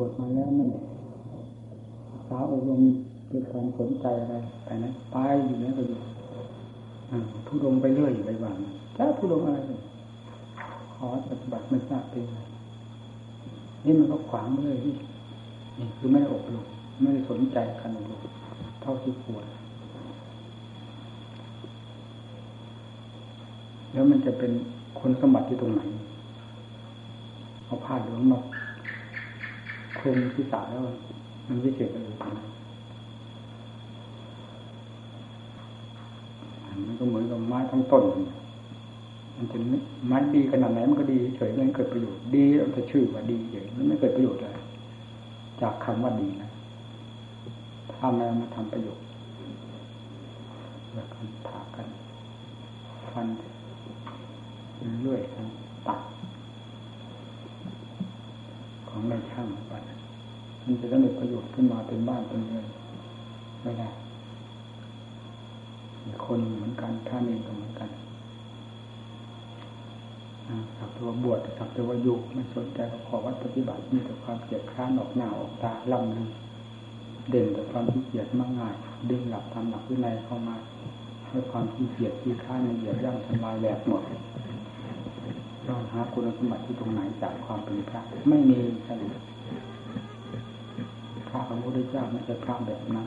วชมาแล้วไม่สาวอบรมด้วยความสนใจอะไรไปนะไปอยู่นี่ก็อยู่ทุดงไปเรื่อยไปบ้างถ้าทุดงอะไรขอปฏิบัติไม่ทราบเป็นนี่มันก็ขวางเลยนี่นี่คือไม่ได้อบรมไม่ได้สนใจการอบรมเท่าที่ควรแล้วมันจะเป็นคนสมบัติที่ตรงไหนเอาผ้าเหลืองมา คลุมที่สาแล้ว มันวิเศษอะไรมันก็เหมือนกับไม้ทั้งต้น มันจะไม้ดีขนาดไหนมันก็ดีเฉยมันเกิดประโยชน์ดีแต่ชื่อว่าดีเฉยมันไม่เกิดประโยชน์เลยจากคำว่าดีนะถ้าไม่มาทำประโยชน์แล้วกันถากันฟันเรื่อยๆตัด ของในช่างไปมันจะได้ประโยชน์ขึ้นมาเป็นบ้านเป็นเรือนไม่ได้คนเหมือนกันท่านเองก็เหมือนกันสักตัวบวชสักตัวอยู่ไม่สนใจก็ขอวัดปฏิบัติมีแต่ความเกลียดค้านออกหน้าออกตาล่ำลือเด่นแต่ความขี้เกียจมากง่ายดึงหลักทำหลักวินัยเข้ามาให้ความขี้เกียจขี้ค้านเหยียดย่ำทำลายแหลกหมด เราหาคุณสมบัติที่ตรงไหนจากความเป็นพระ ไม่มีใช่พระของพระพุทธเจ้าไม่ใช่พระแบบนั้น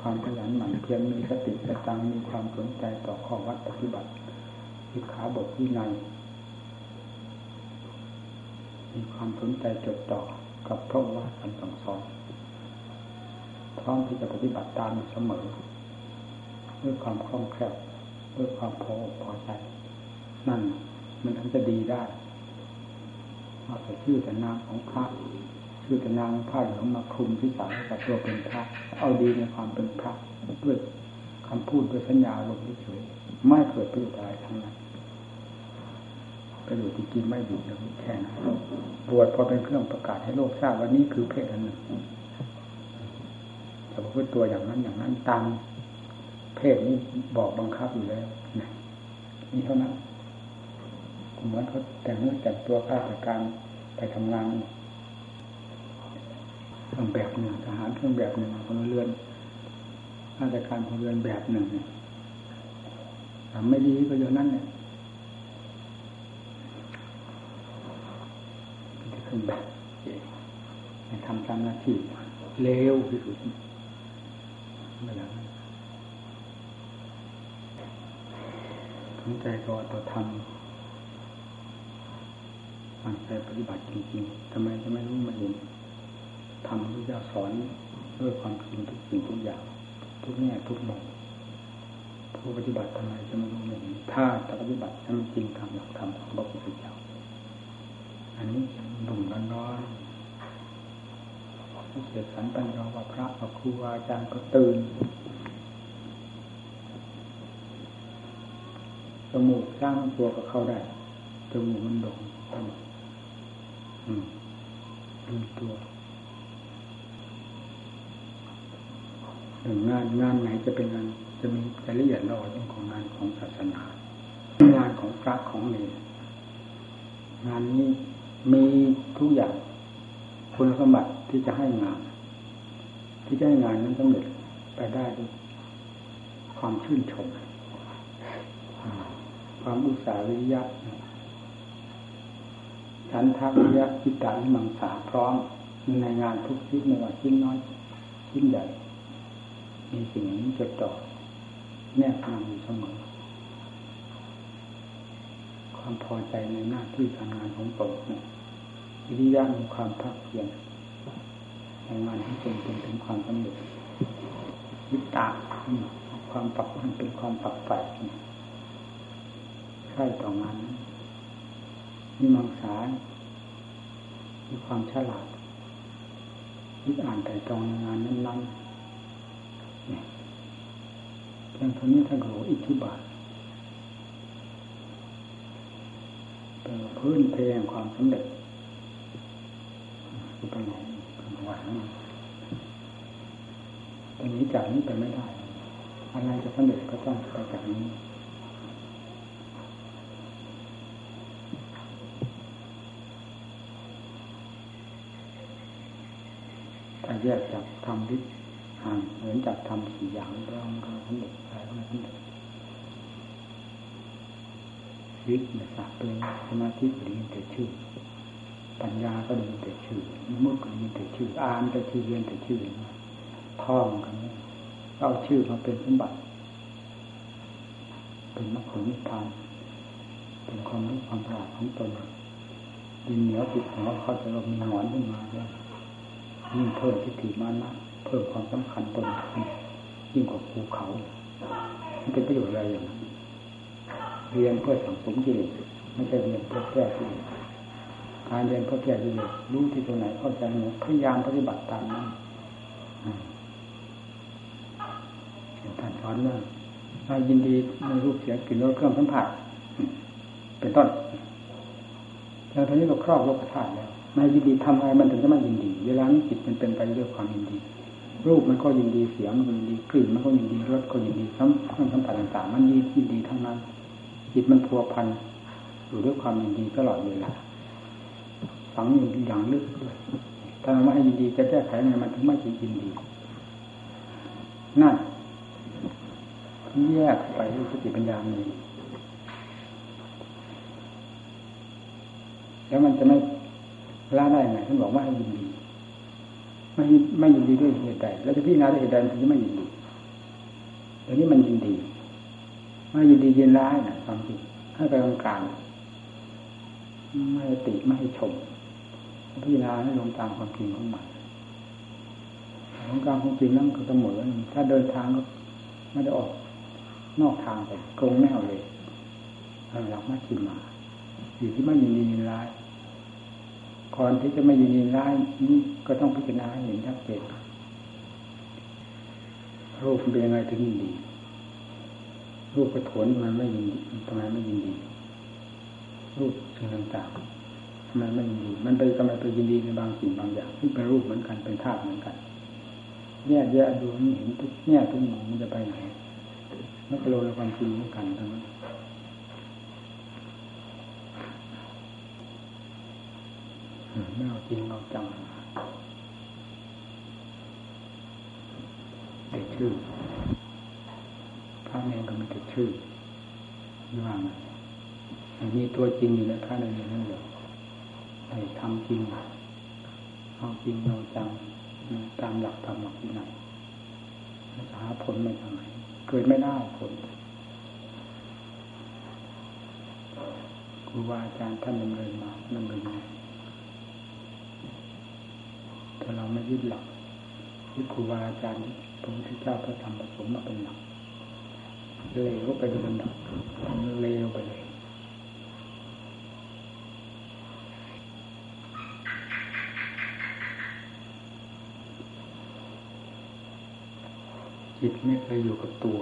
ความขยันหมั่นเพียรมีสติสตังมีความสนใจต่อข้อวัดปฏิบัติวิขาบทวินัยมีความสนใจจดต่อกับพระว่าคำสั่งสอนพร้อมที่จะปฏิบัติตามเสมอ ด้วยความคล่องแคล่วด้วยความพอพอใจ นั่นมันถึงจะดีได้เอาแต่ชื่อแต่นามของพระชื่อแต่นามผ้าเหลืองมาคลุมที่สากับตัวเป็นพระเอาดีในความเป็นพระด้วยคำพูดด้วยสัญญาลมเฉยไม่เกิดประโยชน์อะไรทั้งนั้นประโยชน์ที่กินไม่อยู่อย่างแค่นั้นบวชพอเป็นเครื่องประกาศให้โลกทราบว่านี่คือเพศอันหนึ่งแต่พูดตัวอย่างนั้นอย่างนั้นตามเพศนี้บอกบังคับอยู่แล้วนี่เท่านั้น เหมือนเขาแต่งเนื้อแต่งตัวข้าราชการไปทำงานเครื่องแบบหนึ่งทหารเครื่องแบบหนึ่งพลเรือนข้าราชการพลเรือนแบบหนึ่งทำไม่ดีก็อย่างนั้นเนี่ยเครื่องแบบทำตามหน้าที่เลวที่สุดไม่อย่างนั้นสนใจต่อต่อทำ มันใจปฏิบัติจริงๆทำไมจะไม่รู้มาเห็นทำที่จะสอนด้วยความจริงทุกสิ่งทุกอย่างทุกแง่ทุกมุมผู้ปฏิบัติทำไมจะไม่รู้ไม่เห็นถ้าจะปฏิบัติทำจริงทำหลักธรรมของพระพุทธเจ้าอันนี้ดุ่มร้อนๆเสียสันปัญญาว่าพระว่าครูอาจารย์ก็ตื่นจมูกสร้างตัวก็เข้าได้จมูกมันโด่งอืม ดูตัวหนึ่งงานงานไหนจะเป็นงานจะมีรายละเอียดละออเรื่องของงานของศาสนา งานของพระของเนงานนี้มีทุกอย่างคุณสมบัติที่จะให้งาน ที่จะให้งานนั้นสำเร็จไปได้ด้วยความชื่นชม ความอุตสาหวิริยะ ฉันทักวิริยะจิตตานิมังสาพร้อมในงานทุกชิ้นไม่ว่าชิ้นน้อย ชิ้นใหญ่ มีสิ่งนี้จดจ่อแนบนำอยู่เสมอ ความพอใจในหน้าที่การงานของตนวิริยะมีความภาคเพียรในงานที่เป็นเป็นถึงความสำเร็จวิตาความปรับมันเป็นความปรับใฝ่ใช่ต่องานมีมังสา มีความฉลาดคิดอ่านแต่ตรองงานนั้นๆเนี่ยเพียงเท่านี้ท่านก็อิทธิบาทเป็นพื้นเพยงความสำเร็จคือไปไหนหวังตรงนี้จากนี้ไปไม่ได้ อะไรจะสำเร็จก็ต้องไปจากนี้ แยกจากธรรมที่ห่างเหมือนจากธรรมสี่อย่างแล้วมันก็สำเร็จอะไรก็ไม่สำเร็จชีวิตเนี่ยสักเป็นสมาธิก็ด้ยินแต่ชื่อ ปัญญาก็ได้ยินแต่ชื่อมุดก็ได้ยินแต่ชื่ออ่านแต่ชื่อเรียนแต่ชื่อท่องกันเอาชื่อมาเป็นสมบัติ เป็นมรรคผลนิพพานเป็นความรู้ความฉลาดของตนดินเหนียวติดหัวเขาจะเรามีหงอนขึ้นมาแล้ว ยิ่งเพิ่มทิฏฐิมานะเพิ่มความสำคัญตนยิ่งกว่าภูเขา มันเป็นประโยชน์อะไรอย่างนั้นเรียนเพื่อสังสมกิเลสไม่ใช่เรียนเพื่อแก้กิเลสการเรียนเพื่อแก้กิเลสรู้ที่ตรงไหนเข้าใจหนพยายามปฏิบัติตามนั้นท่านสอนว่ายินดีในรูปเสียงกลิ่นรสเครื่องสัมผัสเป็นต้นแล้วทีนี้เราครอบโลกธาตุแล้ว นายยินดีทำอะไรมันถึงจะไม่ยินดี เวลานี้จิตมันเป็นไปด้วยความยินดี รูปมันก็ยินดีเสียงมันก็ยินดีกลิ่นมันก็ยินดีรสก็ยินดีสัมผัสสัมผัสต่างๆ มันยินยินดีทั้งนั้น จิตมันพัวพันอยู่ด้วยความยินดีตลอดเวลาฝังอยู่อย่างลึกด้วยถ้าไม่ให้ยินดีจะแก้ไขไงมันถึงไม่ยินดีนั่นแยกไปด้วยสติปัญญามีแล้วมันจะไม่ ละได้ไงท่านบอกว่าให้ยินดีไม่ไม่ยินดีด้วยเหตุใดแล้วจะพิจารณาด้วยเหตุใดถึงจะไม่ยินดีเดี๋ยวนี้มันยินดีไม่ยินดียินร้ายนะความจริงให้ไปกลางกลางไม่ติไม่ให้ชมพิจารณาให้ลงตามความจริงของมันของกลางของจริงนั่นก็เสมอถ้าเดินทางก็ไม่ได้ออก นอกทางไปโกงแนวเลยหลักมาชิมมาอยู่ที่ไม่ยินดียินร้าย ก่อนที่จะไม่ยินดีร้ายนี่ก็ต้องพิจารณาเห็นชัดเจนรูปเป็นยังไงถึงยินดี รูปกระถนมันไม่ยินดีทำไมไม่ยินดี รูปสิ่งต่างๆทำไมไม่ยินดี มันไปทำไมไปยินดีในบางสิ่งบางอย่างที่เป็นรูปเหมือนกันเป็นธาตุเหมือนกันแยกแยะดูมันเห็นทุกแง่ทุกมุมมันจะไปไหนมันก็โลในความจริงเหมือนกันทั้งนั้น ไม่เอาจริงเอาจังแต่ชื่อพระเนรก็มีแต่ชื่อนี่ว่าไงมีตัวจริงอยู่ในพระเนรนั่นเลยไอ้ทำจริงเอาจริงเอาจังตามหลักธรรมหลักที่ไหนจะหาผลไม่ทางไหนเกิดไม่ได้ผลครูบาอาจารย์ท่านดำเนินมาดำเนินมาถ้าเรา ไม่ยึดหลักยึดครูบาอาจารย์พระพุทธเจ้าพระธรรมผสมมาเป็นหลักเลวไปเป็นลำดับเลวไปเลยจิตไม่เคยอยู่กับตัว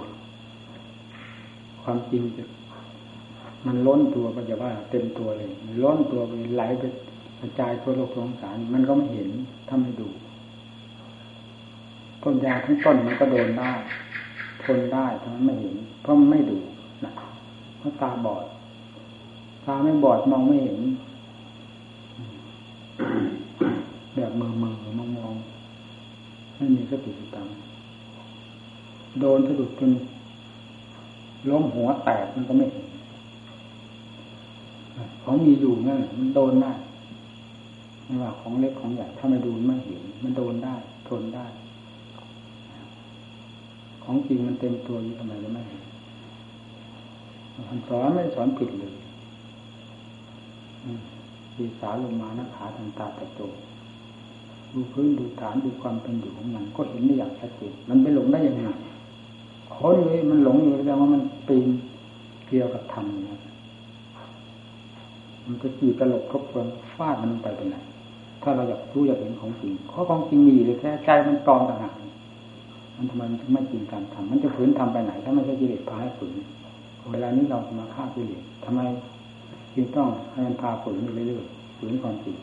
ความจริงจะมันล้นตัวก็จะว่า เต็มตัวเลย ล้นตัวไปไหลไปกระจายทั่วโลกสงสาร มันก็ไม่เห็นถ้าไม่ดู ยาทั้งต้นมันก็โดนได้ทนได้แต่มันไม่เห็น เพราะมันไม่ดูนะเพราะตาบอด ตาไม่บอดมองไม่เห็น แบบมือมือมองมองไม่มีสติสตังโดนสะดุดจนล้มหัวแตกมันก็ไม่เห็นของมีอยู่นั่นมันโดนได้ไม่ว่าของเล็กของใหญ่ถ้าไม่ดูไม่เห็น มันโดนได้ ทนได้ ของจริงมันเต็มตัวอยู่ทำไมจะไม่เห็นมันสอนไม่สอนผิดเลยดีสาลงมาหน้าขาทางตาตะโตดูพื้นดูฐานดูความเป็นอยู่ของมันก็เห็นได้อย่างชัดเจนมันไปหลงได้ยังไงคนเลยมันหลงอยู่แสดงว่ามันปีนเกี่ยวกับธรรมนะมันก็จีตลกครบควรฟาดมันไปเป็นไหนถ้าเราอยากรู้อยากเห็นของจริงข้อของจริงมีเลยแค่ใจมันตองต่างหาก มันทำไมมันไม่จริงการทำมันจะฝืนทำไปไหน ถ้าไม่ใช่กิเลสพาให้ฝืนเวลานี้เรามาฆ่ากิเลสทำไมจึงต้องให้มันพาฝืนอยู่เรื่อยๆฝืนความจริง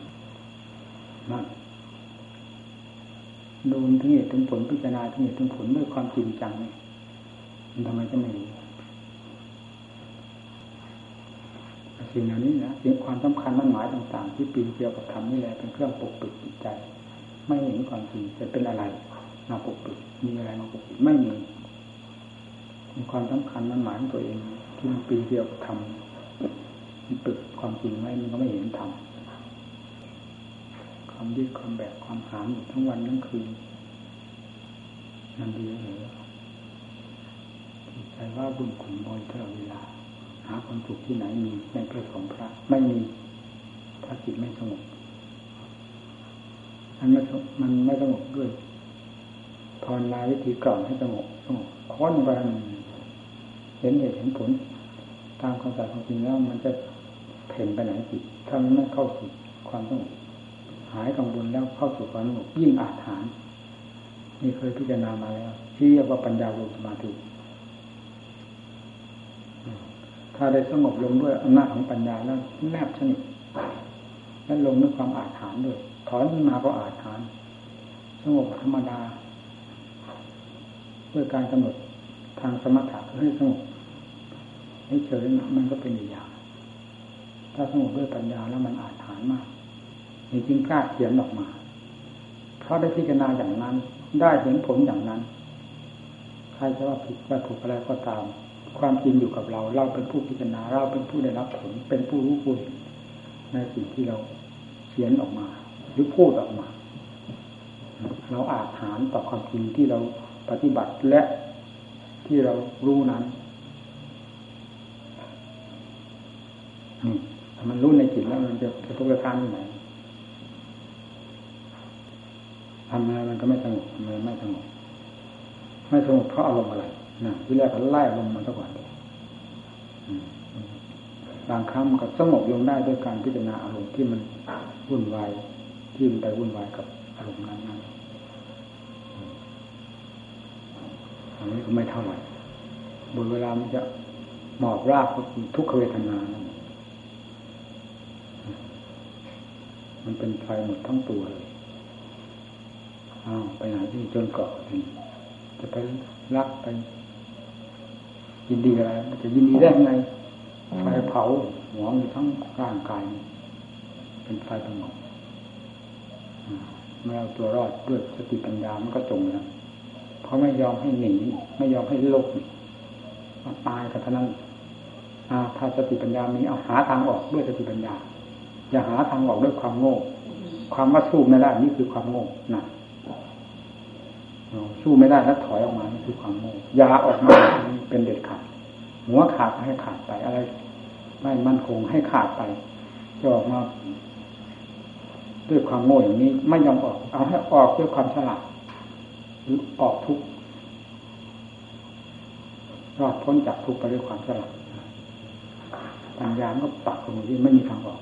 นั่นดูถึงเหตุถึงผลพิจารณาถึงเหตุถึงผลด้วยความจริงจังนี่มันทำไมจะไม่รู้สิ่งเหล่านี้นะสิ่งความสำคัญมันหมายต่าง ๆ ที่ปีนเกี่ยวกับธรรมนี่แหละเป็นเครื่องปกปิดจิตใจ ไม่เห็นความจริงจะเป็นอะไร มาปกปิดมีอะไรมาปกปิดไม่มีมีความสำคัญมันหมายตัวเองที่มันปีเดียวทำมันปิดความจริงไว้มันก็ไม่เห็นทำความยึดความแบกความหามอยู่ทั้งวันทั้งคืนมันดีเลยใจว่าบุญขุนบอยตลอดเวลา หาความสุขที่ไหนมีในพระสงฆ์พระ ไม่มีถ้าจิตไม่สงบมันไม่มันไม่สงบด้วย ภาวนาวิธีก่อนให้สงบสงบค้นไปเห็นเหตุเห็นผล ตามความสายของจริงแล้วมันจะเพ่นไปไหนจิตถ้ามันไม่เข้าสู่ความสงบหายกังวลแล้วเข้าสู่ความสงบยิ่งอาถรรพ์นี่เคยพิจารณามาแล้วที่เรียกว่าปัญญาลงสมาธิถ้าได้สงบลงด้วยอำนาจของปัญญาแล้วแนบสนิทและลงด้วยความอาถรรพ์ด้วยถอนขึ้นมาก็อาถรรพ์สงบธรรมดา ด้วยการกำหนดทางสมถะคือให้สงบให้เฉยมันก็เป็นอย่าง ถ้าสงบด้วยปัญญาแล้วมันอาถรรพ์มากจริงๆกล้าเขียนออกมา เพราะได้พิจารณาอย่างนั้น ได้เห็นผลอย่างนั้น ใครจะว่าผิดว่าถูกอะไรก็ตาม ความจริงอยู่กับเรา เราเป็นผู้พิจารณา เราเป็นผู้ได้รับผล เป็นผู้รู้ผู้เห็นในสิ่งที่เราเขียนออกมา หรือพูดออกมา เราอาจหารต่อความจริงที่เรา ปฏิบัติและที่เรารู้นั้นมันรู้ในจิตแล้วมันจะจะทุกข์การที่ไหนทำอะไรมันก็ไม่สงบมันไม่สงบไม่สงบเพราะอารมณ์อะไรนะที่แรกก็ไล่ลมมันซะก่อนบางครั้งมันก็สงบลงได้ด้วยการพิจารณาอารมณ์ที่มันวุ่นวายที่มันไปวุ่นวายกับอารมณ์นั้น อันนี้ก็ไม่เท่าไหร่บนเวลามันจะหมอบรากก็คือทุกขเวทนานนมันเป็นไฟหมดทั้งตัวเลยอ้าวไปไหนที่จนเกาะถึงจะไปรักไป ยินดีอะไรมันจะยินดีได้ไง ไฟเผาหัวมีทั้งร่างกาย เป็นไฟสงบเมื่อเอาตัวรอดด้วยสติปัญญามันก็จมแล้ว เพราไม่ยอมให้หนีไม่ยอมให้ลกมาตายกับท่านั้นถ้าสติปัญญามีเอาหาทางออกด้วยสติปัญญา อย่าหาทางออกด้วยความโง่ ความว่าสู้ไม่ได้นี่คือความโง่นะสู้ไม่ได้แล้วถอยออกมานี่คือความโง่ยาออกมาเป็นเด็ดขาดหัวขาดให้ขาดไปอะไร ไม่มั่นคงให้ขาดไปจะออกมาด้วยความโง่อย่างนี้ไม่ยอมออก เอาให้ออกด้วยความฉลาด อออกทุกรอดพ้นจากทุกไปด้วยความฉลาดปัญญาก็ปักตรงนี้ไม่มีทางออก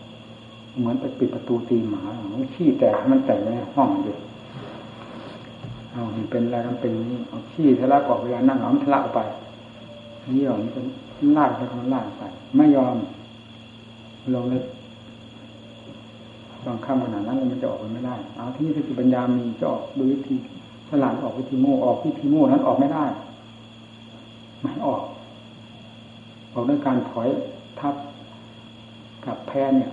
เหมือนไปปิดประตูตีหมามันขี้แตกมันแตกในห้องอยู่เอาเป็นอะไรกันเป็นนี้เอาขี้ทะลักออกเวลานั่งเอาทะลักไปนี่หรอมันจะลากไปทางลากไปไม่ยอมลงเลยบางคำขนาดนั้นมันจะออกไปไม่ได้ เอาที่นี่สติปัญญามีจะออกโดยวิธี ฉลาดออกวิธีโง่ออกวิธีโง่นั้นออกไม่ได้ไม่ออก ออกด้วยการถอยทับกับแพ้เนี่ย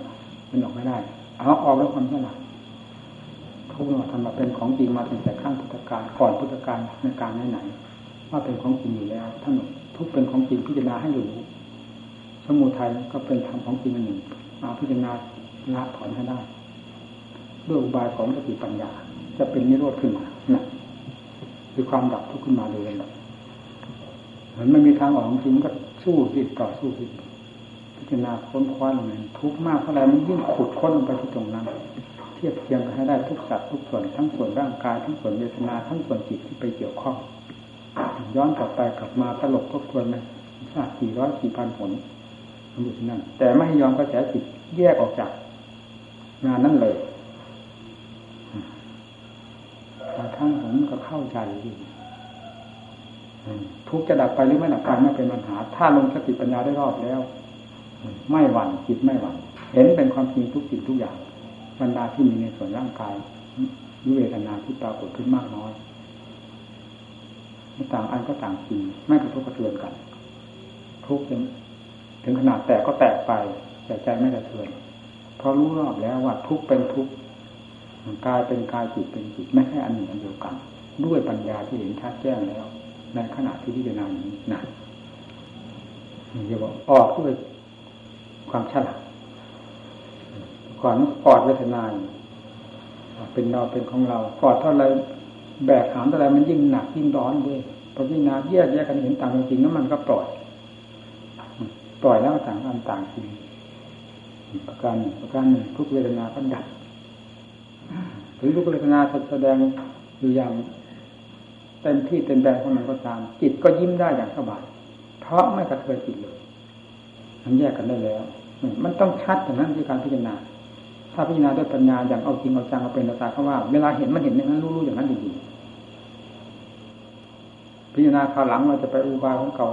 มันออกไม่ได้เอาออกด้วยความฉลาดทุกข์ทำมาเป็นของจริงมาตั้งแต่ข้างพุทธกาลก่อนพุทธกาลในการไหนๆว่าเป็นของจริงอยู่แล้วท่านทุกเป็นของจริงพิจารณาให้รู้สมุทัยก็เป็นธรรมของจริงอันหนึ่งมาพิจารณาละถอนให้ได้ด้วยอุบายของสติปัญญา จะเป็นนิโรธขึ้นมานะ คือความดับทุกข์ขึ้นมาโดยลำดับเหมือนไม่มีทางออกจริงก็สู้สิต่อสู้สิพิจารณาค้นคว้าลงไปทุกข์มากเท่าไรมันยิ่งขุดค้นลงไปที่ตรงนั้น เทียบเทียงกันให้ได้ทุกสัตว์ทุกส่วนทั้งส่วนร่างกายทั้งส่วนเวทนาทั้งส่วนจิตที่ไปเกี่ยวข้อง ย้อนกลับไปกลับมาตลบทบทวนไหมชาติสี่ร้อยสี่พันผลมันอยู่ที่นั่นแต่ไม่ยอมกระแสจิตแยกออกจากงานนั้นเลย บางครั้งผมก็เข้าใจดีทุกจะดับไปหรือไม่ดับไปไม่เป็นปัญหา ถ้าลงสติปัญญาได้รอบแล้ว ไม่หวั่นจิตไม่หวั่นเห็นเป็นความจริงทุกสิ่งทุกอย่างบรรดาที่มีในส่วนร่างกายวิเวทนาที่ปรากฏขึ้นมากน้อยต่างอันก็ต่างจริงไม่กระทบกระเทือนกัน ทุกถึงถึงขนาดแตกก็แตกไปแต่ใจไม่กระเทือนเพราะรู้รอบแล้วว่าทุกเป็นทุก กายเป็นกายจิตเป็นจิตไม่ให้อันหนึ่งอันเดียวกัน ด้วยปัญญาที่เห็นชัดแจ้งแล้ว ในขณะที่พิจารณานี้นะนี่จะบอกออกด้วยความฉลาดก่อนกอดเวทนาเป็นเราเป็นของเรากอดเท่าไรแบกหามเท่าไรมันยิ่งหนักยิ่งร้อนด้วยพอพิจารณาแยกแยกกันเห็นต่างจริงแล้วมันก็ปล่อยปล่อยแล้วต่างกันต่างจริงประการหนึ่งประการหนึ่งทุกเวทนาก็ดับ ถึงทุกเวทนาแสดงอยู่อย่างเต็มที่เต็มแรงของมันก็ตาม จิตก็ยิ้มได้อย่างสบายเพราะไม่กระเทือนจิตเลยมันแยกกันได้แล้ว มันต้องชัดอย่างนั้นที่การพิจารณา ถ้าพิจารณาด้วยปัญญาอย่างเอาจริงเอาจังเอาเป็นเอาตาเขาว่า เวลาเห็นมันเห็นอย่างนั้นรู้ๆอย่างนั้นจริงๆพิจารณาคราวหลังเราจะไปอุบายของเก่า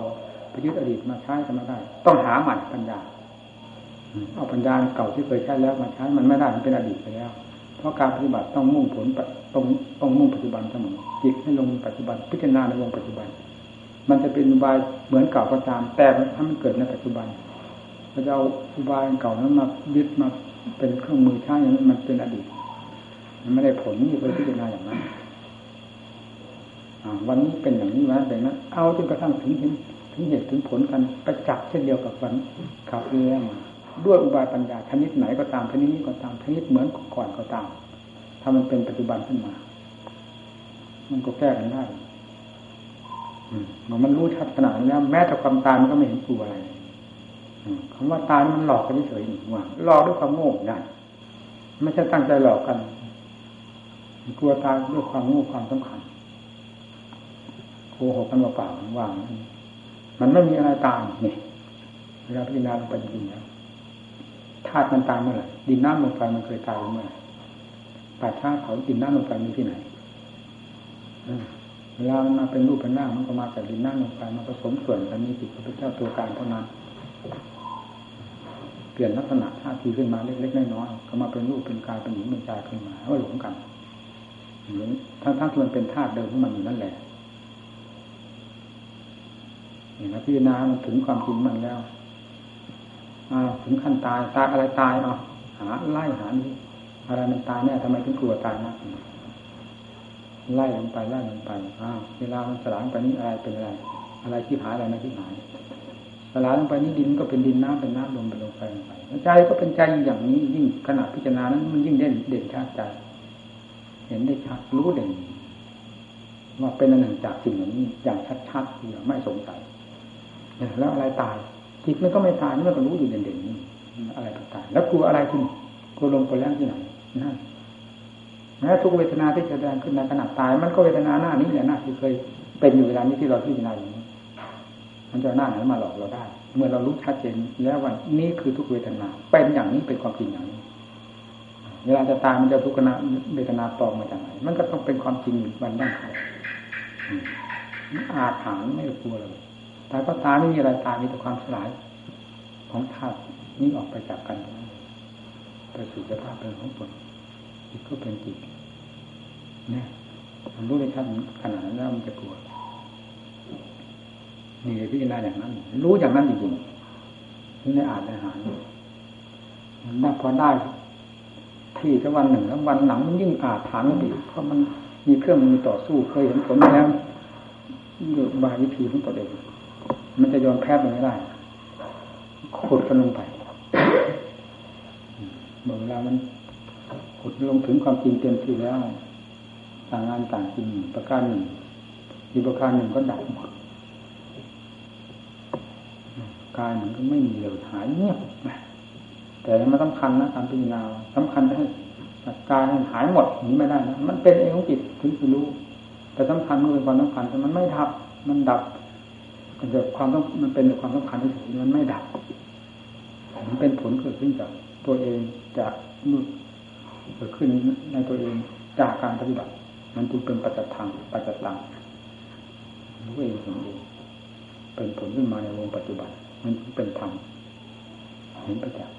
ไปยึดอดีตมาใช้กันไม่ได้ ต้องหาใหม่ปัญญาเอาปัญญาเก่าที่เคยใช้แล้วมาใช้มันไม่ได้มันเป็นอดีตไปแล้ว เพราะการปฏิบัติต้องมุ่งผลต้องต้องมุ่งปัจจุบันเสมอจิตให้ลงปัจจุบันพิจารณาในวงปัจจุบัน มันจะเป็นอุบายเหมือนเก่าก็ตาม แต่ถ้ามันเกิดในปัจจุบันเราจะเอาอุบายเก่านั้นมายึดมาเป็นเครื่องมือใช้อย่างนั้นมันเป็นอดีตมันไม่ได้ผลนี่ไปพิจารณาอย่างนั้นวันนี้เป็นอย่างนี้วันเป็นนั้นเอาจนกระทั่งถึงเห็นถึงเหตุถึงผลกันไปจับเช่นเดียวกับวันข่าวเรื่อง ด้วยอุบายปัญญาชนิดไหนก็ตามชนิดนี้ก็ตามชนิดเหมือนก่อนก็ตาม ถ้ามันเป็นปัจจุบันขึ้นมา มันก็แก้กันได้มันรู้ชัดขนาดนี้แล้วแม้แต่ความตายมันก็ไม่เห็นกลัวอะไรคำว่าตายมันหลอกกันเฉยๆว่าหลอกด้วยความโง่ได้ไม่ใช่ตั้งใจหลอกกัน กลัวตายด้วยความโง่ความสำคัญโกหกกันเปล่าๆว่างมันไม่มีอะไรตายนี่เวลาพิจารณาลงไปจริงๆแล้ว ธาตุมันตายเมื่อไหร่ดินน้ำลมไฟมันเคยตายเมื่อไหร่ป่าช้าเขาดินน้ำลมไฟมีที่ไหนเวลามันมาเป็นรูปเป็นร่างมันก็มาจากดินน้ำลมไฟมาผสมส่วนกันมีจิตพระพุทธเจ้าตัวการเท่านั้นเปลี่ยนลักษณะท่าทีขึ้นมาเล็กๆน้อยๆก็มาเป็นรูปเป็นกายเป็นหญิงเป็นชายขึ้นมาก็หลงกันทั้งทั้งที่มันเป็นธาตุเดิมของมันอยู่นั่นแหละเห็นไหมพิจารณาถึงความจริงมันแล้ว ถึงขั้นตายตายอะไรตายเนาะหาไล่หานี้อะไรมันตายแน่ทำไมถึงกลัวตายนะไล่ลงไปไล่ลงไปอ้าวเวลามันสลายไปนี่อะไรเป็นอะไร อะไรที่หายอะไรไม่ที่หายสลายลงไปนี่ดินก็เป็นดินน้ำเป็นน้ำลมเป็นลมไฟลงไปใจก็เป็นใจอย่างนี้ยิ่งขนาดพิจารณานั้น มันยิ่งเด่นเด่นชัดใจ เห็นได้ชัดรู้เด่นว่าเป็นอันหนึ่งจากสิ่งเหล่านี้อย่างชัดๆอย่างไม่สงสัยแล้วอะไรตาย จิตมันก็ไม่ตายมันก็รู้อยู่เด่นๆนี่อะไรตายแล้วกลัวอะไรที่กลัวลมกลัวแรงที่ไหนนั่นแม้ทุกเวทนาที่แสดงขึ้นในขณะตาย มันก็เวทนาหน้านี้แหละหน้าที่เคยเป็นอยู่เวลานี้ที่เราพิจารณาอย่างนี้มันจะหน้าไหนมาหลอกเราได้ เมื่อเรารู้ชัดเจนแล้วว่านี่คือทุกเวทนา เป็นอย่างนี้เป็นความจริงอย่างนี้ เวลาจะตายมันจะทุกขณะเวทนาตอมมาจากไหน มันก็ต้องเป็นความจริงมันบ้างอาถรรพ์ไม่กลัวเลย ตายก็ตายไม่มีอะไรตายมีแต่ความสลาย ของธาตุนี้ออกไปจากกันไปสู่สภาพเป็นของตนจิตก็เป็นจิตเนี่ยมันรู้ในชั้นขนาดนั้นแล้วมันจะกลัวนี่พิจารณาอย่างนั้น รู้อย่างนั้นจริงๆนี่ในอ่านในหารมันพอได้ ที่สักวันหนึ่งแล้ววันหลังมันยิ่งอาจฐานไปเพราะมันมีเครื่องมือต่อสู้เคยเห็นผลแล้วโยบายวิธีของตัวเอง มันจะยอมแพ้ไปไม่ได้ขุดกันลงไปเมื่อเวลามันขุดลงถึงความจริงเต็มที่แล้ว ต่างงานต่างจริงประการหนึ่งอีกประการหนึ่งก็ดับหมดกายมันก็ไม่มีเลยหายเงียบแต่มันสำคัญนะการพิจารณาสำคัญให้กายมันหายหมดนี้ไม่ได้นะมันเป็นเองของจิตถึงจะรู้ แต่สำคัญมันเป็นความสำคัญแต่มันไม่ทับ มันดับ มันเกิดความต้องมันเป็นความสำคัญที่สุดมันไม่ดับมันเป็นผลเกิดขึ้นจากตัวเองจากนู่นเกิดขึ้นในตัวเองจากการปฏิบัติ มันจึงเป็นปัจจตังปัจจตังรู้เองเห็นเองเป็นผลขึ้นมาในวงปัจจุบัน มันเป็นธรรมเห็นประจักษ์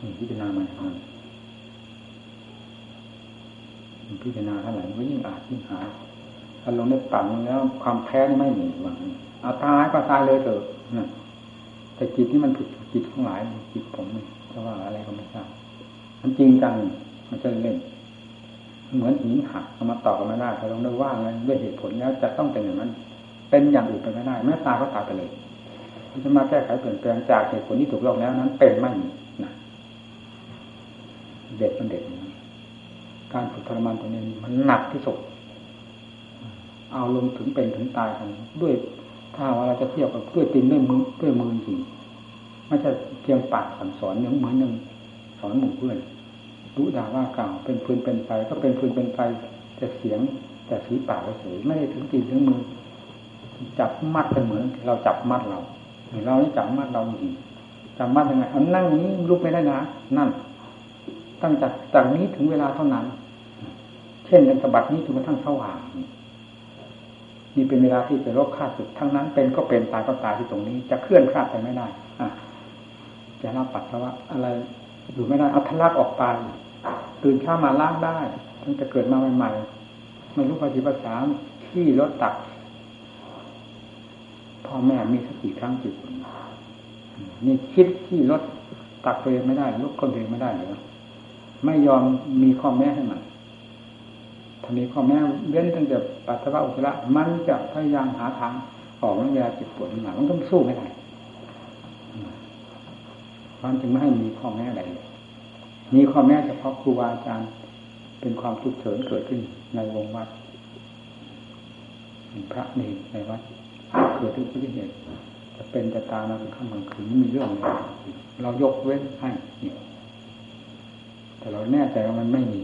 นี่พิจารณามาอย่างนั้นพิจารณาเท่าไหร่ก็ยิ่งอาจยิ่งหา ถ้าลงในปั่นแล้วความแพ้ไม่มีว่าเอาตายก็ตายเลยเถอะแต่จิตที่มันผิดจิตทั้งหลายจิตผมนี่เพราะว่าอะไรก็ไม่ทราบมันจริงจังมันจะเล่นเหมือนหินหักเอามาต่อกันไม่ได้ถ้าลองได้ว่างั้นด้วยเหตุผลแล้วจะต้องเป็นอย่างนั้น เป็นอย่างอื่นไปไม่ได้แม้ตายก็ตายไปเลยจะมาแก้ไขเปลี่ยนแปลงจากเหตุผลที่ถูกต้องแล้วนั้น เป็นไม่มีนะเด็กมันเด็กการฝึกทรมานตัวนี้มันหนักที่สุด เอาลงถึงเป็นถึงตายกันด้วยถ้าว่าเราจะเทียบกับด้วยตีนด้วยมือด้วยมือจริงไม่ใช่เพียงปากสั่งสอนอย่างเหมือนหนึ่งสอนหมู่เพื่อนรู้ด่าว่ากล่าวเป็นฟืนเป็นไฟก็เป็นฟืนเป็นไฟแต่เสียงแต่สีปากเฉยไม่ได้ถึงตีนถึงมือจับมัดกันเหมือน เราจับมัดเราเรานี่จับมัดเราจริงจับมัดยังไงเอานั่งนี้ลุกไม่ได้นะนั่น ตั้งจากจากนี้ถึงเวลาเท่านั้น เช่นกันสะบัดนี้จนกระทั่งสว่าง นี่เป็นเวลาที่จะลบค่าสุดทั้งนั้น เป็นก็เป็นตายก็ตายที่ตรงนี้ จะเคลื่อนคลาดไปไม่ได้อะจะรับปัสสาวะอะไรอยู่ไม่ได้เอาทะลักออกไปตื่นเช้ามาล้างได้ตั้งแต่เกิดมาใหม่ๆไม่รู้ภาษีภาษาที่รถตักพ่อแม่มีสักกี่ครั้งกี่คนนี่คิดที่รถตักตัวเองไม่ได้ลุกคนเองไม่ได้หรือไม่ยอมมีข้อแม้ให้มัน ถ้ามีข้อแม้เว้นตั้งแต่ปัสสาวะอุจจาระมันจะพยายามหาทางออกเวลาจิตปวดหนามันต้องสู้ไม่ได้ความจึงไม่ให้มีข้อแม้อะไรมีข้อแม้เฉพาะครูบาอาจารย์เป็นความทุกข์เฉินเกิดขึ้นในวงวัดพระนี่ในวัดเกิดทุกข์ที่เหตุจะเป็นจะตายเราข้ามกลางคืนมีเรื่องเรายกเว้นให้แต่เราแน่ใจว่ามันไม่มี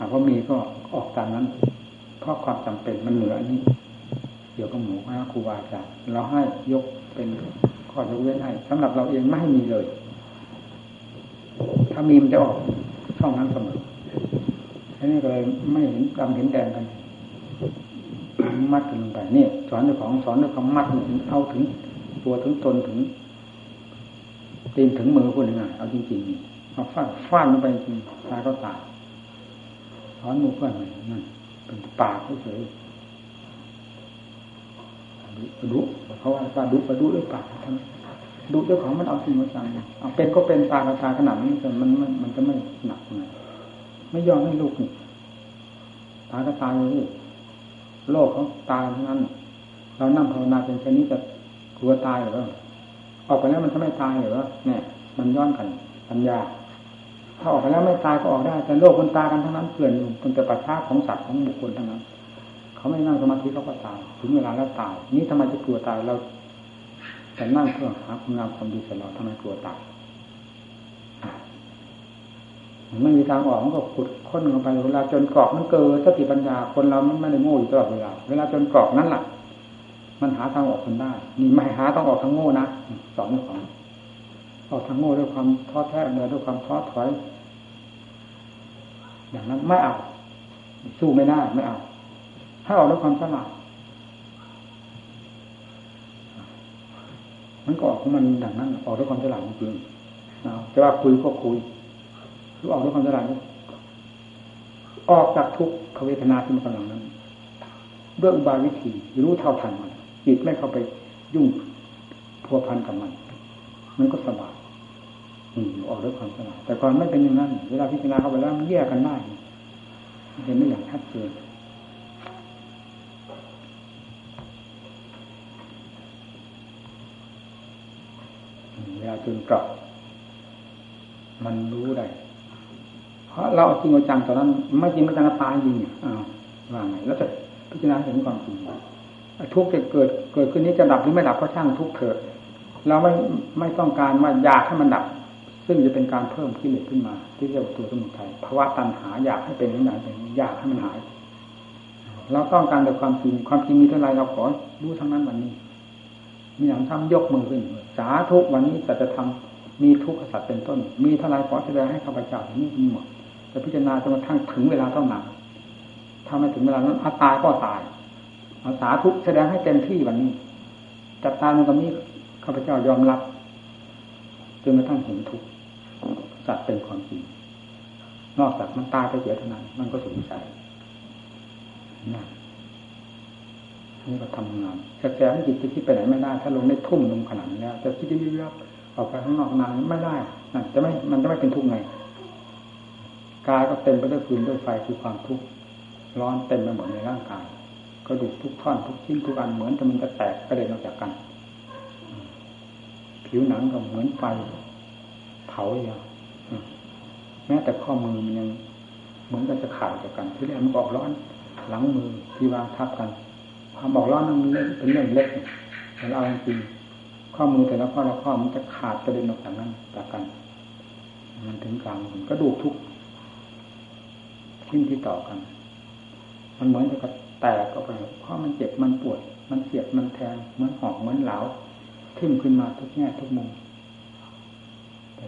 หากว่ามีก็ออกตามนั้น เพราะความจำเป็นมันเหนืออันนี้ เกี่ยวกับหมูพระครูบาอาจารย์เราให้ยกเป็นข้อยกเว้นให้สำหรับเราเองไม่ให้มีเลย ถ้ามีมันจะออกช่องนั้นเสมออันนี้ก็เลยไม่เห็นดำเห็นแดงกันมัดกันลงไปนี่สอนด้วยของสอนด้วยความมัดถึงเอาถึง ตัวถึงตนถึงตีนถึงมือพูดง่ายเอาจริงๆเอาฟาดฟาดลงไปจริงตายก็ตาย สอนมือเพื่อนนั่นเป็นปากเฉยดุเขาว่าปาดุปาดุด้วยปากทั้งดุด้วยของมันเอาสิ่งมาสั่งเอาเป็นก็เป็นตากระตาขนาดนี้แต่มันมันมันจะไม่หนักไงไม่ยอมให้ลูกนี่ตากระตาเลยโลกเขาตายทั้งนั้น เรานั่งภาวนาเป็นแค่นี้จะกลัวตายหรือออกไปแล้วมันจะไม่ตายหรือเนี่ยมันย้อนกันปัญญา ถ้าออกไปแล้วไม่ตายก็ออกได้ แต่โลกคนตายกันทั้งนั้นเกลื่อนอยู่เป็นแต่ปัจฉาของสัตว์ของบุคคลทั้งนั้น เขาไม่นั่งสมาธิเขาก็ตาย ถึงเวลาแล้วตาย นี่ทำไมจะกลัวตายเราแต่นั่งเพื่อหาคุณงามความดีเสร็จเราทำไมกลัวตายไม่มีทางออกมันก็ขุดค้นลงไปเวลาจนกรอกมันเกิดสติปัญญาคนเรามันไม่ได้โง่อยู่ตลอดเวลาเวลาจนกรอกนั้นแหละมันหาทางออกคนได้นี่ไม่หาต้องออกทางโง่นะสอนเรื่องของ ออกทางโง่ด้วยความท้อแท้เนือด้วยความท้อถอย อย่างนั้นไม่เอาสู้ไม่ได้ไม่เอาให้ออกด้วยความฉลาดมันก็ออกของมันอย่างนั้น ออกด้วยความฉลาดจริงๆจะว่าคุยก็คุยหรือออกด้วยความฉลาดออกจากทุกขเวทนาที่มันกำลังนั้นเรื่องบายวิธีรู้เท่าทันมันจิตไม่เข้าไปยุ่งพัวพันกับมัน มันก็สบาย ออกด้วยความสลาดแต่ก่อนไม่เป็นอย่างนั้น เวลาพิจารณาเข้าไปแล้วมันแยกกันได้เห็นไม่อย่างชัดเจนเวลาจนกลับมันรู้ได้ เพราะเราจริงจังตอนนั้น ไม่จริงไม่จังตายจริงอ้าวว่าไงแล้วจะพิจารณาเห็นความจริงทุกข์จะเกิดเกิดขึ้นนี้จะดับหรือไม่ดับก็ช่างทุกข์เถิดเราไม่ไม่ต้องการว่าอยากให้มันดับ ซึ่งจะเป็นการเพิ่มกิเลสขึ้นมา ที่เรียกว่าตัวสมุทัยภาวะตัณหาอยากให้เป็นอย่างไรเป็นอยากให้มันหาย เราต้องการแต่ความจริงความจริงมีเท่าไรเราขอรู้ทั้งนั้นวันนี้ มีหนังทำยกมือขึ้น สาธุวันนี้จะจะทำมีทุกข์สัตว์เป็นต้น มีเท่าไรขอแสดงให้ข้าพเจ้านี้มีหมดจะพิจารณาจนกระทั่งถึงเวลาเท่านั้นถ้าไม่ถึงเวลานั้นอาตายก็ตายอาสาทุกแสดงให้เต็มที่วันนี้จัดตาในตรงนี้ข้าพเจ้ายอมรับจนกระทั่งเห็นทุก สัตว์เป็นความจริง นอกจากมันตายไปเสียเท่านั้น มันก็สงสัยนะนี่ก็ทำงานแสดงจิตจะคิดไปไหนไม่ได้ ถ้าลงในทุ่มลงขนาดนี้จะคิดเยืดออกไปข้างนอกนานไม่ได้นั่นจะไม่มันจะไม่เป็นทุกข์ไงกายก็เต็มไปด้วยฟืนด้วยไฟคือความทุกข์ร้อนเต็มไปหมดในร่างกายกระดูกทุกท่อนทุกชิ้นทุกอันเหมือนจะมันจะแตกกระเด็นออกจากกัน ผิวหนังก็เหมือนไฟเผาอย่าง แม้แต่ข้อมือมันยังเหมือนกันจะขาดจากกัน ที่แรกมันบอกร้อน หลังมือที่วางทับกันความบอกร้อนนั้นมันเป็นเรื่องเล็กแต่เราจริงข้อมือแต่ละข้อละข้อมันจะขาดกระเด็นออกจากนั้นจากกัน มันถึงกลางมันก็ดูทุกชิ้นที่ต่อกัน มันเหมือนจะแตกออกไปเพราะมันเจ็บมันปวด มันเสียบมันแทงเหมือนหอกเหมือนเหลาขึ้นขึ้นมาทุกแง่ทุกมุม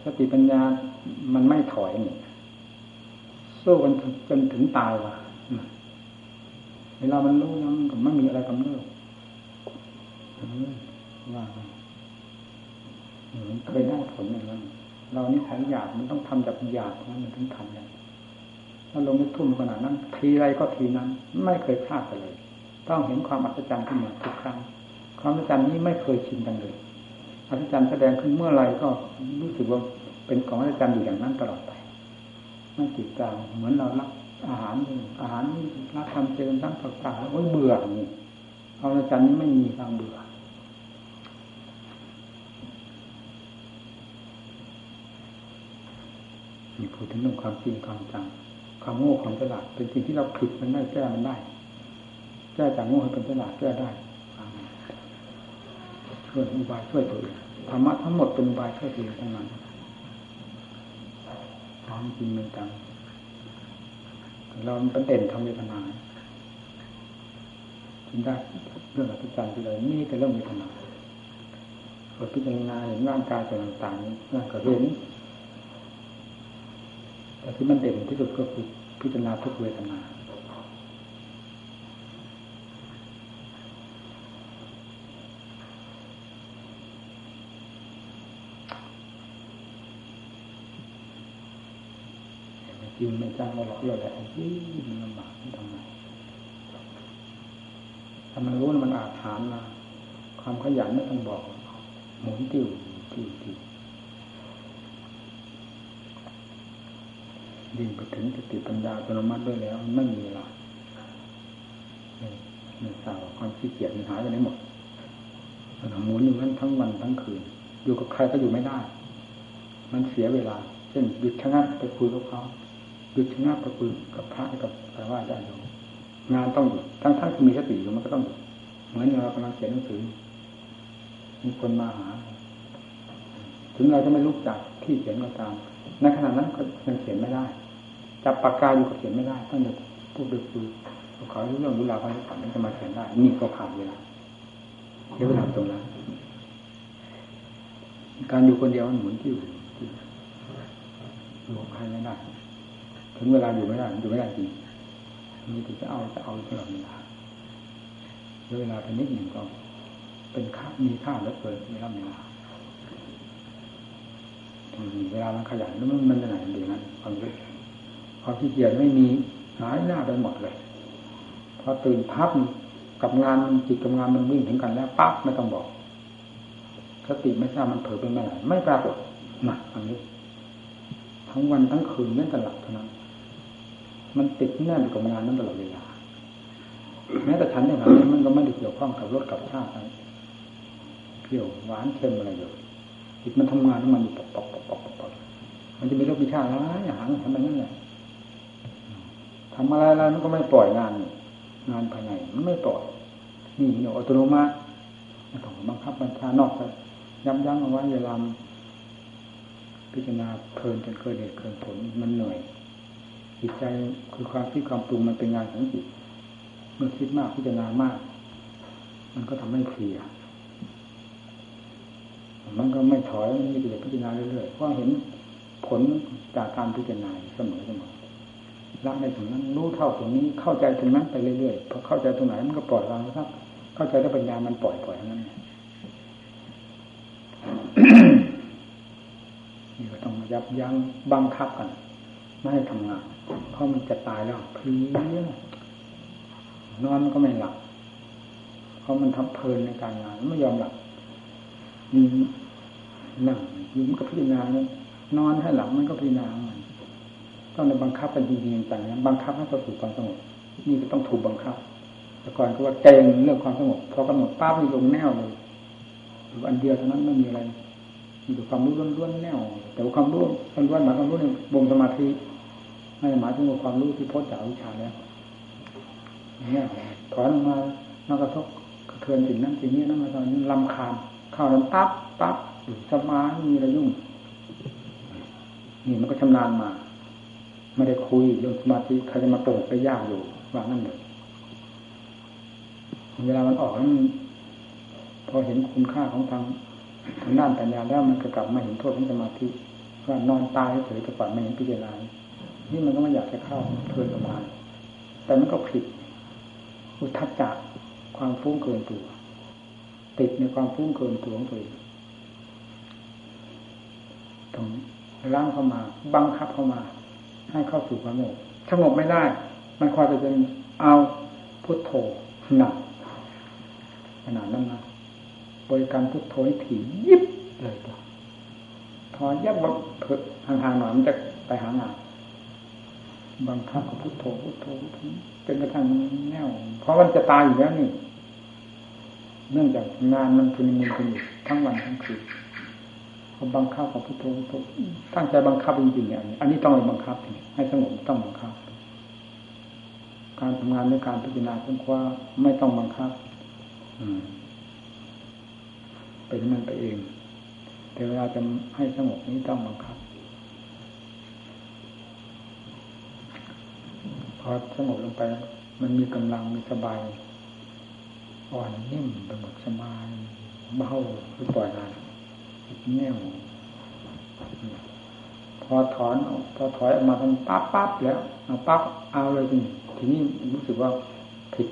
สติปัญญามันไม่ถอยนี่สู้กันจนถึงตายว่ะเวลามันรู้แล้วมันก็ไม่มีอะไรกำเนิดว่ามันเคยได้ผลอย่างนั้นเรานี่ของหยาบมันต้องทำจากหยาบนั้นมันถึงทำได้ถ้าลงไปทุ่มขนาดนั้น ทีไรก็ทีนั้น ไม่เคยพลาดเลย ต้องเห็นความอัศจรรย์ขึ้นมาทุกครั้ง ความอัศจรรย์นี้ไม่เคยชินกันเลย อัศจรรย์แสดงขึ้นเมื่อไรก็รู้สึกว่าเป็นของอัศจรรย์อยู่อย่างนั้นตลอดไปไม่จิตจางเหมือนเรารับอาหารอาหารรับทำเจริญทั้งต่างๆโอ้ยเบื่อนี่ควาอัศจรรย์นี้ไม่มีทางเบื่อมีพูดถึงเรื่องความจริงความจังความโง่ความฉลาดเป็นสิ่งที่เราผิดมันได้แก้มันได้แก้จากโง่ให้เป็นฉลาดแก้ได้ ช่วยอุบายช่วยตัวเองธรรมะทั้งหมดเป็นอุบายช่วยตัวเองทั้งนั้นความจริงเป็นจังเราเป็นเด่นทำเวทนาจึงได้เรื่องอภิจารย์ที่เลยนี่แต่เรื่องเวทนาพอพิจารณาเห็นร่างกายต่างๆนั่นก็เห็นแต่ที่มันเด่นที่สุดก็คือพิจารณาทุกเวทนา จริงเราหรอกเราแหละที่มันลำบากทำไมถ้ามันรู้มันอาจฐานมาความขยันไม่ต้องบอก หมุนติวติวติวยิ่งไปถึงสติปัญญาอัตโนมัติด้วยแล้วไม่มีเวลามันสาวความขี้เกียจมันหายไปไหนหมดมันหมุนอยู่นั้นทั้งวันทั้งคืน อยู่กับใครก็อยู่ไม่ได้ มันเสียเวลา เช่นหยุดชะงักไปคุยกับเขา หยุดชะงักไปคุยกับพระกับแปลว่าได้อยู่งานต้องหยุดทั้งทั้งที่มีสติอยู่มันก็ต้องหยุดเหมือนเรากำลังเขียนหนังสือ มีคนมาหา ถึงเราจะไม่ลุกจากที่เขียนก็ตามในขณะนั้นก็ยังเขียนไม่ได้จับปากกาอยู่กับเขียนไม่ได้ต้องจะพูดด้วยคุยเขาเรื่องเวลาไปฝันจะมาเขียนได้นี่ก็ผ่านเวลาเสียเวลาตรงนั้นการอยู่คนเดียวมันเหมือนที่อยู่อยู่ใครไม่ได้ ถึงเวลาอยู่ไม่ได้อยู่ไม่ได้จริงมีแต่จะเอาจะเอาตลอดเวลาเวลาไปนิดหนึ่งก็ เป็นค่ามีค่าแล้วเกินเวลาเวลาเวลามันขยันแล้วมันมันจะไหนดีนั้นความรู้ความขี้เกียจไม่มีหายหน้าไปหมดเลยพอตื่นพับกับงานจิตกับงานมันวิ่งถึงกันแล้วปั๊บไม่ต้องบอกสติไม่ทราบมันเผลอเป็นเมื่อไหร่ไม่ปรากฏนะอันนี้ทั้งวันทั้งคืนไม่ตลับเท่านั้น มันติดแน่นกับงานนั้นตลอดเวลา แม้แต่ฉันอย่างนั้นมันก็ไม่ได้เกี่ยวข้องกับรสกับชาติเปรี้ยวหวานเค็มอะไรเลยจิตมันทำงานของมันอยู่ปอกปอกปอกปอกปอกมันจะมีรสมีชาติอะไรอย่างนั้นทำไมนั่นแหละทำอะไรอะไรมันก็ไม่ปล่อยงาน งานภายในมันไม่ปล่อย นี่เนีอัตโนมัติไม่ต้องบังคับบัญชานอกไปย้ำยั้งเอาไว้เวลาพิจารณาเพลินจนเกิดเหตุเกิดผลมันเหนื่อย จิตใจคือความคิดความปรุงมันเป็นงานของจิต เมื่อคิดมากพิจารณามาก มันก็ทำให้เพลียมันก็ไม่ถอยมีแต่พิจารณาเรื่อยๆเพราะเห็นผลจากการพิจารณาเสมอเสมอละในตรงนั้นรู้เท่าตรงนี้เข้าใจตรงนั้นไปเรื่อยๆพอเข้าใจตรงไหนมันก็ปล่อยวางครับ เข้าใจแล้วปัญญามันปล่อยปล่อยนั้นนี่ก็ต้องยับยั้งบังคับกัน ไม่ให้ทำงานเพราะมันจะตายแล้วเพลียนอนก็ไม่หลับ เพราะมันทำเพลินในการงานไม่ยอมหลับนั่งยิ้มก็พิจารณานอนให้หลับมันก็พิจารณามันต้องบังคับกันจริงๆจังๆบังคับให้เข้าสู่ความสงบนี่ก็ต้องถูกบังคับแต่ก่อนก็ว่าเก่งเรื่องความสงบพอกำหนดป้าไปลงแนวเลยอยู่อันเดียวเท่านั้นไม่มีอะไรมีแต่ความรู้ล้วนๆแนวแต่ความรู้ล้วนๆหมายความรู้ในบ่มสมาธิ ไม่หมายถึงความรู้ที่พ้นจากวิชาแล้วเนี่ยถอนมามากระทบกระเทือนสิ่งนั้นสิ่งนี้นั่นมาตอนนี้ลำคาญเข้านั้นปั๊บปั๊บสมามีอะไรยุ่งนี่มันก็ชำนาญมาไม่ได้คุยเรื่องสมาธิใครจะมาเปิดไปยากอยู่ว่านั่นเลยเวลามันออกนั้นพอเห็นคุณค่าของทางทางด้านปัญญาแล้วมันก็กลับมาเห็นโทษของสมาธิว่านอนตายเฉยแต่ก่อนไม่เห็นพิจารณา นี่มันก็ไม่อยากจะเข้าเพลินสบายแต่มันก็ผิด อุทธัจจะความฟุ้งเกินตัว ติดในความฟุ้งเกินตัวของตัวเองต้องล้างเข้ามา บังคับเข้ามา ให้เข้าสู่ความสงบสงบไม่ได้ มันคอยไปเป็นเอาพุทโธหนักขนาดนั้นนะบริการพุทโธให้ถี่ยิบเลยตัวพอยับวับเผิดห่างๆหน่อยมันจะไปหางาน บังคับกับพุทโธพุทโธเป็นกระทั่งแน่วเพราะมันจะตายอยู่แล้วนี่ เนื่องจากงานมันทุนมุนทุนอยู่ทั้งวันทั้งคืนเขาบังคับกับพุทโธพุทโธตั้งใจบังคับจริงๆเนี่ยอันนี้ต้องบังคับให้สงบต้องบังคับ การทำงานในการพิจารณาเพื่อว่าไม่ต้องบังคับ อืมเป็นมันไปเองแต่เวลาจะให้สงบนี้ต้องบังคับ พอสงบลงไป มันมีกำลังมีสบาย อ่อนนิ่มไปหมดสบายเบาคือปล่อยงานแน่วพอถอนพอถอยออกมาทำปั๊บปั๊บแล้วเอาปั๊บเอาเลยทีนี้ทีนี้รู้สึกว่าผิด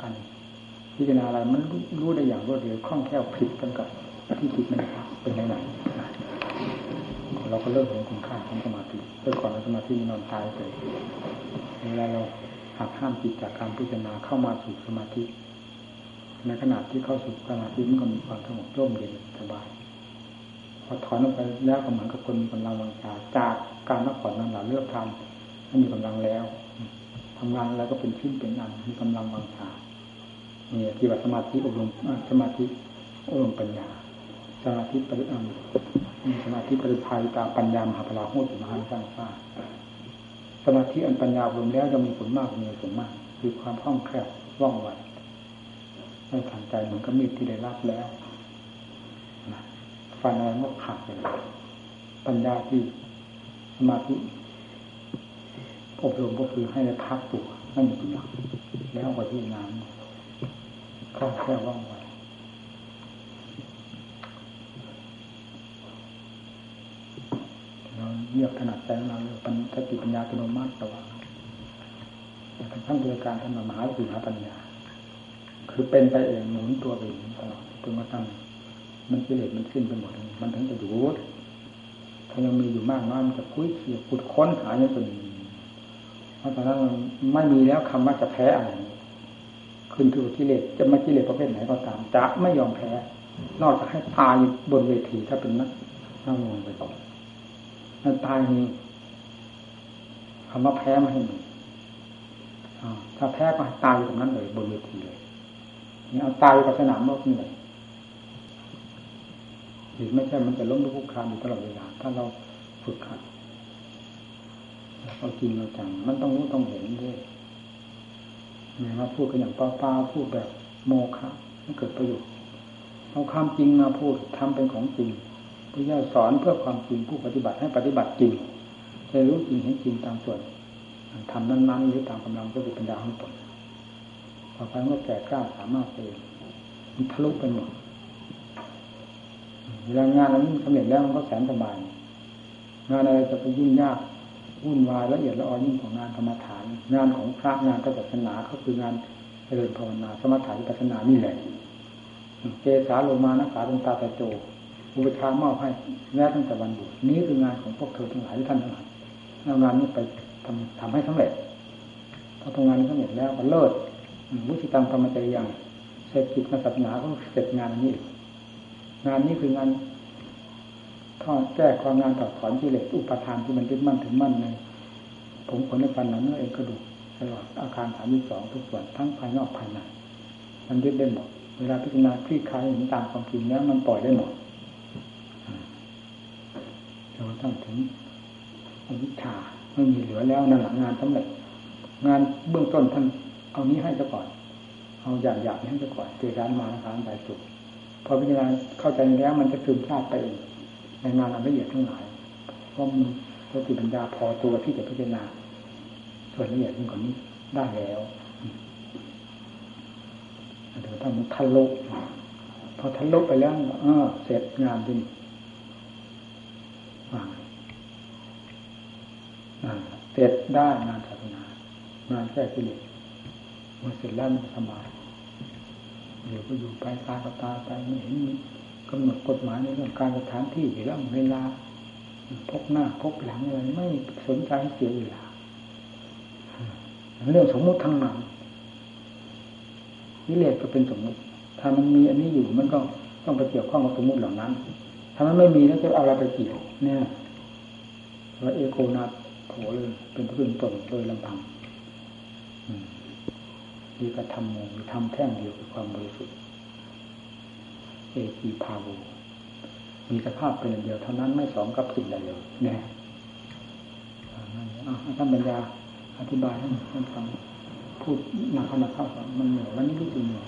กันพิจารณาอะไรมันรู้ได้อย่างรวดเร็วคล่องแคล่วผิดกันกับที่ผิดมันเป็นยังไง เราก็เริ่มเห็นคุณค่าของสมาธิเมื่อก่อนสมาธินอนตายเลยเวลาเราหักห้ามจิตจากการพิจารณาเข้ามาสู่สมาธิ ในขณะที่เข้าสู่สมาธิมันก็มีความสงบร่มเย็นสบาย พอถอนออกไปแล้วก็เหมือนกับคนมีกำลังวังชาจากการนักผ่อนนั่นแหละเลือกทำให้มีกำลังแล้วทำงานแล้วก็เป็นชิ้นเป็นอันมีกำลังวังชานี่ที่ว่าสมาธิอบรมสมาธิอบรมปัญญา สมาธิปริอัมสมาธิปริภัยตาปัญญามหาพลาหุตมหาสร้างสร้าสมาธิอันปัญญาอบรมแล้วจะมีผลมากมีผลมาก คือความคล่องแคล่วว่องไวไม่ทันใจเหมือนกับมีดที่ได้รับแล้วฟันอะไรก็ขาดไปเลยปัญญาที่สมาธิอบรมก็คือให้ได้พักตัวนั่นเองแล้วไปที่งานคล่องแคล่วว่องไว เราเรียกถนัดใจของเราเรียกปัญสติปัญญาอัตโนมัติแต่ว่าทั้งโดยการทำมหาวิหาปัญญา คือเป็นไปเองหมุนตัวเองตลอดจนกระทั่งมันกิเลสมันขึ้นไปหมด มันถึงจะอยู่ถ้ายังมีอยู่มากน้อยมันจะคุยเขี่ยขุดค้นหาอย่างอื่นเพราะตอนนั้นไม่มีแล้วคำว่าจะแพ้อะไรขึ้นถูกกิเลสจะมากิเลสประเภทไหนก็ตามจะไม่ยอมแพ้ นอกจากให้ตายบนเวทีถ้าเป็นนักนั่งงงไปก่อน นั่นตายนี้คำว่าแพ้มาให้มีถ้าแพ้ก็ตายอยู่ตรงนั้นเลยบนเวทีเลยนี่เอาตายอยู่กับสนามรบนี่เลยจิตไม่ใช่มันจะล้มลุกคลุกคลานอยู่ตลอดเวลาถ้าเราฝึกขัดเราจริงเราจังมันต้องรู้ต้องเห็นด้วยเนี่ยมาพูดกันอย่างเปล่าๆพูดแบบโมฆะไม่เกิดประโยชน์เอาความจริงมาพูดทำเป็นของจริง พระเจ้าสอนเพื่อความจริงผู้ปฏิบัติให้ปฏิบัติจริงจะรู้จริงเห็นจริงตามส่วนทำนั้นๆหรือตามกำลังก็เป็นปัญญาของตนต่อไปเมื่อแก่กล้าสามารถเองมันทะลุไปหมดเวลางานนั้นสำเร็จแล้วมันก็แสนสบายงานอะไรจะไปยุ่งยากวุ่นวายละเอียดละออยิ่งของงานธรรมฐาน งานของพระงานพระศาสนาก็คืองานเจริญภาวนาสมถะวิปัสสนานี่แหละเจสาโลมานักขาตงตาตะโจ อุปชามอบให้แม้ตั้งแต่วันบวชนี้คืองานของพวกเธอทั้งหลายท่านทั้งหลายงานนี้ไปทำทำให้สำเร็จพอทำงานนี้สำเร็จแล้วก็เลิศวุฒิตังธรรมจริยังเศรษฐกิจศาสนาก็เสร็จงานนี้ งานนี้คืองานท่อแก้ความงานต่อถอนกิเลสอุปทานที่มันยึดมั่นถึงมั่นในผมขนในฟันหนังเนื้อเองกระดูกตลอดอาการสามสิบสองทุกส่วนทั้งภายนอกภายในมันยึดได้หมดเวลาพิจารณาคลี่คลายเห็นตามความจริงแล้วมันปล่อยได้หมด นต้งถึงอวิชชาไม่มีเหลือแล้วนั่นแหละงานสำเร็จงานเบื้องต้นท่านเอานี้ให้ซะก่อน เอาอย่างอยางนี้ให้ซะก่อนเจรานมาทางใดสุดพอพิจารณาเข้าใจแล้วมันจะซึมซาบไปเองในงานละเอียดทั้งหลายเพราะมีสติปัญญาพอตัวที่จะพิจารณาส่วนละเอียดยิ่งกว่านี้ได้แล้วเดี๋ยวต้องทะลุพอทะลุไปแล้วเออเสร็จงานที่วางนั่นเส ร็จได้งานศาสนางานแก้กิเลสเมื่อเสร็จแล้วมันสบายเดี๋ยวก็อยู่ไปตากับตาไปไม่เห็นกำหนดกฎหมายในเรื่องการสถานที่เรื่องเวลาพกหน้าพกหลังอะไรไม่สนใจเสียเวลาเรื่องสมมุติทั้งนั้นวิเลศก็เป็นสมมุติ ถ้ามันมีอันนี้อยู่มันก็ต้องไปเกี่ยวข้องกับสมมุติเหล่านั้น ถ้ามันไม่มีแล้วจะเอาอะไรไปเกี่ยว เนี่ยว่าเอโกนาโผเลยเป็นพื้นตนโดยลำพังมีกระทำโมมีทำแท่งเดียวคือความบริสุทธิ์เอกีพาโวมีสภาพเป็นเดียวเท่านั้นไม่สองกับสิ่งใดเลยแน่ท่านปัญญาอธิบายให้ท่านฟังพูดหนักขนาดเข้ามันเหนื่อยวันนี้รู้สึกเหนื่อย